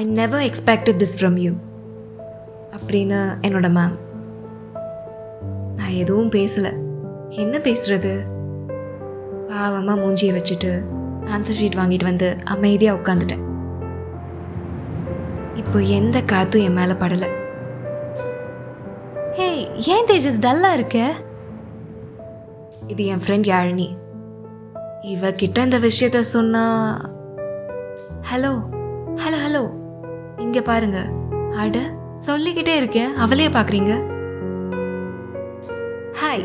I never expected this from you அப்படின்னு என்னோட ma'am நான் எதுவும் பேசலை. என்ன பேசுறது? பாவமாக மூஞ்சியை வச்சுட்டு ஆன்சர் ஷீட் வாங்கிட்டு வந்து அமைதியாக உட்காந்துட்டேன் இப்போ எந்த காத்தும் என் மேலே படலை. ஹே ஏன் தேஜஸ் டல்லாக இருக்க? இது என் ஃப்ரெண்ட் யாழினி. இவ கிட்ட இந்த விஷயத்த சொன்னா ஹலோ ஹலோ ஹலோ இங்க பாருங்க. அட சொல்லிக்கிட்டே இருக்கேன். அவளையே பார்க்குறீங்க ஹாய்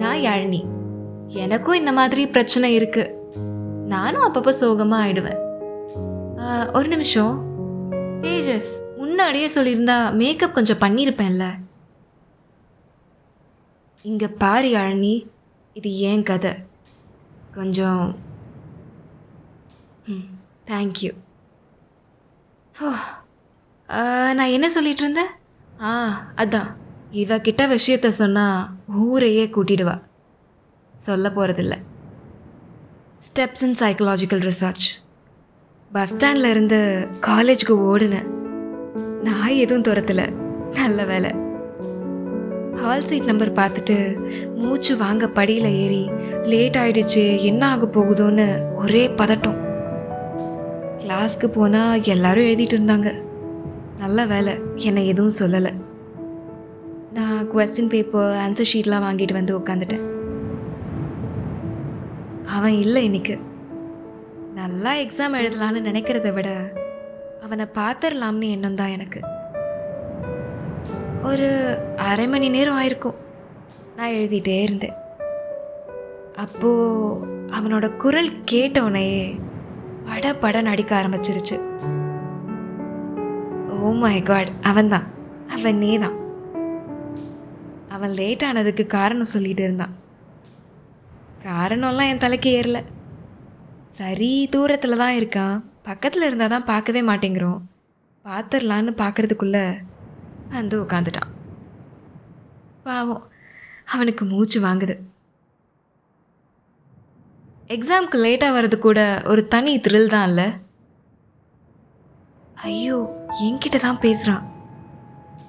நான் யாழினி. எனக்கும் இந்த மாதிரி பிரச்சனை இருக்கு. நானும் அப்பப்போ சோகமா ஆயிடுவேன். ஒரு நிமிஷம். தேஜஸ் முன்னாடியே சொல்லியிருந்தா மேக்கப் கொஞ்சம் பண்ணியிருப்பேன்ல. இங்க பாரு யாழினி இது ஏன் கதை? கொஞ்சம் ம் தேங்க்யூ நான் என்ன சொல்லிட்டு இருந்தேன் ஆ அதான். இவ கிட்ட விஷயத்த சொன்னால் ஊரையே கூட்டிடுவா. சொல்ல போகிறதில்ல steps in psychological research bus ஸ்டாண்டில் இருந்து காலேஜுக்கு ஓடுனேன் நான் எதுவும் துரத்தல. நல்ல வேலை. ஹால் சீட் நம்பர் பார்த்துட்டு மூச்சு வாங்க படியில் ஏறி லேட் ஆயிடுச்சு என்ன ஆக போகுதோன்னு ஒரே பதட்டம். கிளாஸ்க்கு போனால் எல்லாரும் எழுதிட்டு இருந்தாங்க. நல்ல வேலை. என்னை எதுவும் சொல்லலை. நான் கொஸ்டின் பேப்பர் ஆன்சர் ஷீட்லாம் வாங்கிட்டு வந்து உட்காந்துட்டேன் அவன் இல்லை இன்னைக்கு. நல்லா எக்ஸாம் எழுதலான்னு நினைக்கிறத விட அவனை பார்த்துடலாம்னு எண்ணம் தான் எனக்கு. ஒரு அரை மணி நேரம் ஆயிருக்கும். நான் எழுதிட்டே இருந்தேன். அப்போ அவனோட குரல் கேட்டவனையே பட பட நடிக்க ஆரம்பிச்சிருச்சு. ஓ மை காட் அவன்தான். அவன் நீ தான் அவன் லேட் ஆனதுக்கு காரணம் சொல்லிட்டு இருந்தான். காரணம்லாம் என் தலைக்கு ஏறல. சரி தூரத்தில் தான் இருக்கான். பக்கத்தில் இருந்தால் தான் பார்க்கவே மாட்டேங்கிறோம். பார்த்துடலான்னு பார்க்கறதுக்குள்ள வந்து உட்காந்துட்டான் பாவம் அவனுக்கு மூச்சு வாங்குது. எக்ஸாம்க்கு லேட்டாக வர்றது கூட ஒரு தனி த்ரில் தான் இல்லை? ஐயோ என்கிட்ட தான் பேசுகிறான்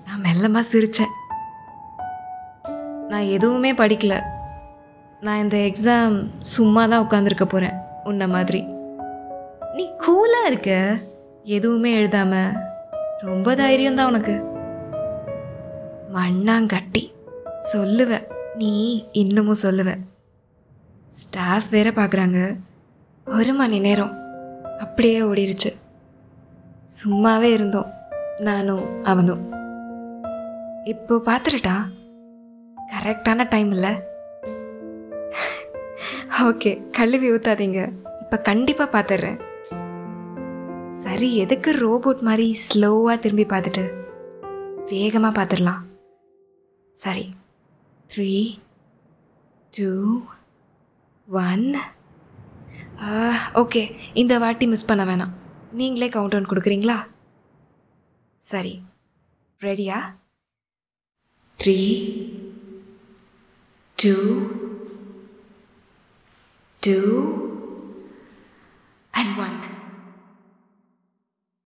நான் மெல்லமாக சிரித்தேன் நான் எதுவுமே படிக்கல. நான் இந்த எக்ஸாம் சும்மா தான் உட்காந்துருக்க போகிறேன் உன்ன மாதிரி. நீ கூலாக இருக்க. எதுவுமே எழுதாம. ரொம்ப தைரியம் தான் உனக்கு. மண்ணாங்கட்டி. சொல்லுவ. நீ இன்னமும் சொல்லுவ. ஸ்டாஃப் வேற பார்க்குறாங்க ஒரு மணி நேரம். அப்படியே ஓடிடுச்சு சும்மாவே இருந்தோம். நானும் அவனும். இப்போ பார்த்துருட்டா கரெக்டான டைம் இல்லை. ஓகே கழுவி ஊற்றாதீங்க இப்போ கண்டிப்பாக பார்த்துடுறேன் சரி எதுக்கு ரோபோட் மாதிரி ஸ்லோவாக திரும்பி பார்த்துட்டு வேகமாக பார்த்துடலாம் சரி. த்ரீ டூ ஒன் ஓகே இந்த வாட்டி மிஸ் பண்ண வேணாம். நீங்களே கவுண்ட் டவுன் கொடுக்குறீங்களா? சரி. ரெடியா three two two and one